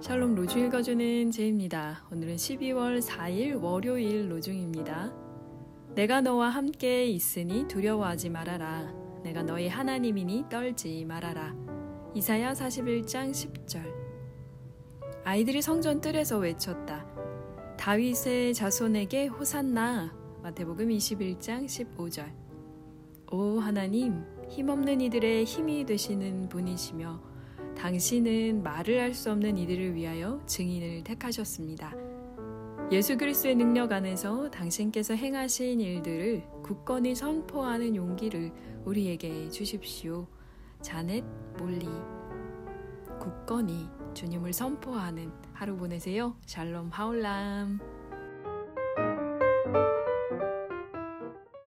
샬롬 로주 읽어주는 제입니다. 오늘은 12월 4일 월요일 로중입니다. 내가 너와 함께 있으니 두려워하지 말아라. 내가 너희 하나님이니 떨지 말아라. 이사야 41장 10절. 아이들이 성전 뜰에서 외쳤다. 다윗의 자손에게 호산나. 마태복음 21장 15절. 오 하나님, 힘없는 이들의 힘이 되시는 분이시며 당신은 말을 할 수 없는 이들을 위하여 증인을 택하셨습니다. 예수 그리스도의 능력 안에서 당신께서 행하신 일들을 굳건히 선포하는 용기를 우리에게 주십시오. 자넷 몰리 굳건히 주님을 선포하는 하루 보내세요. 샬롬 하울람.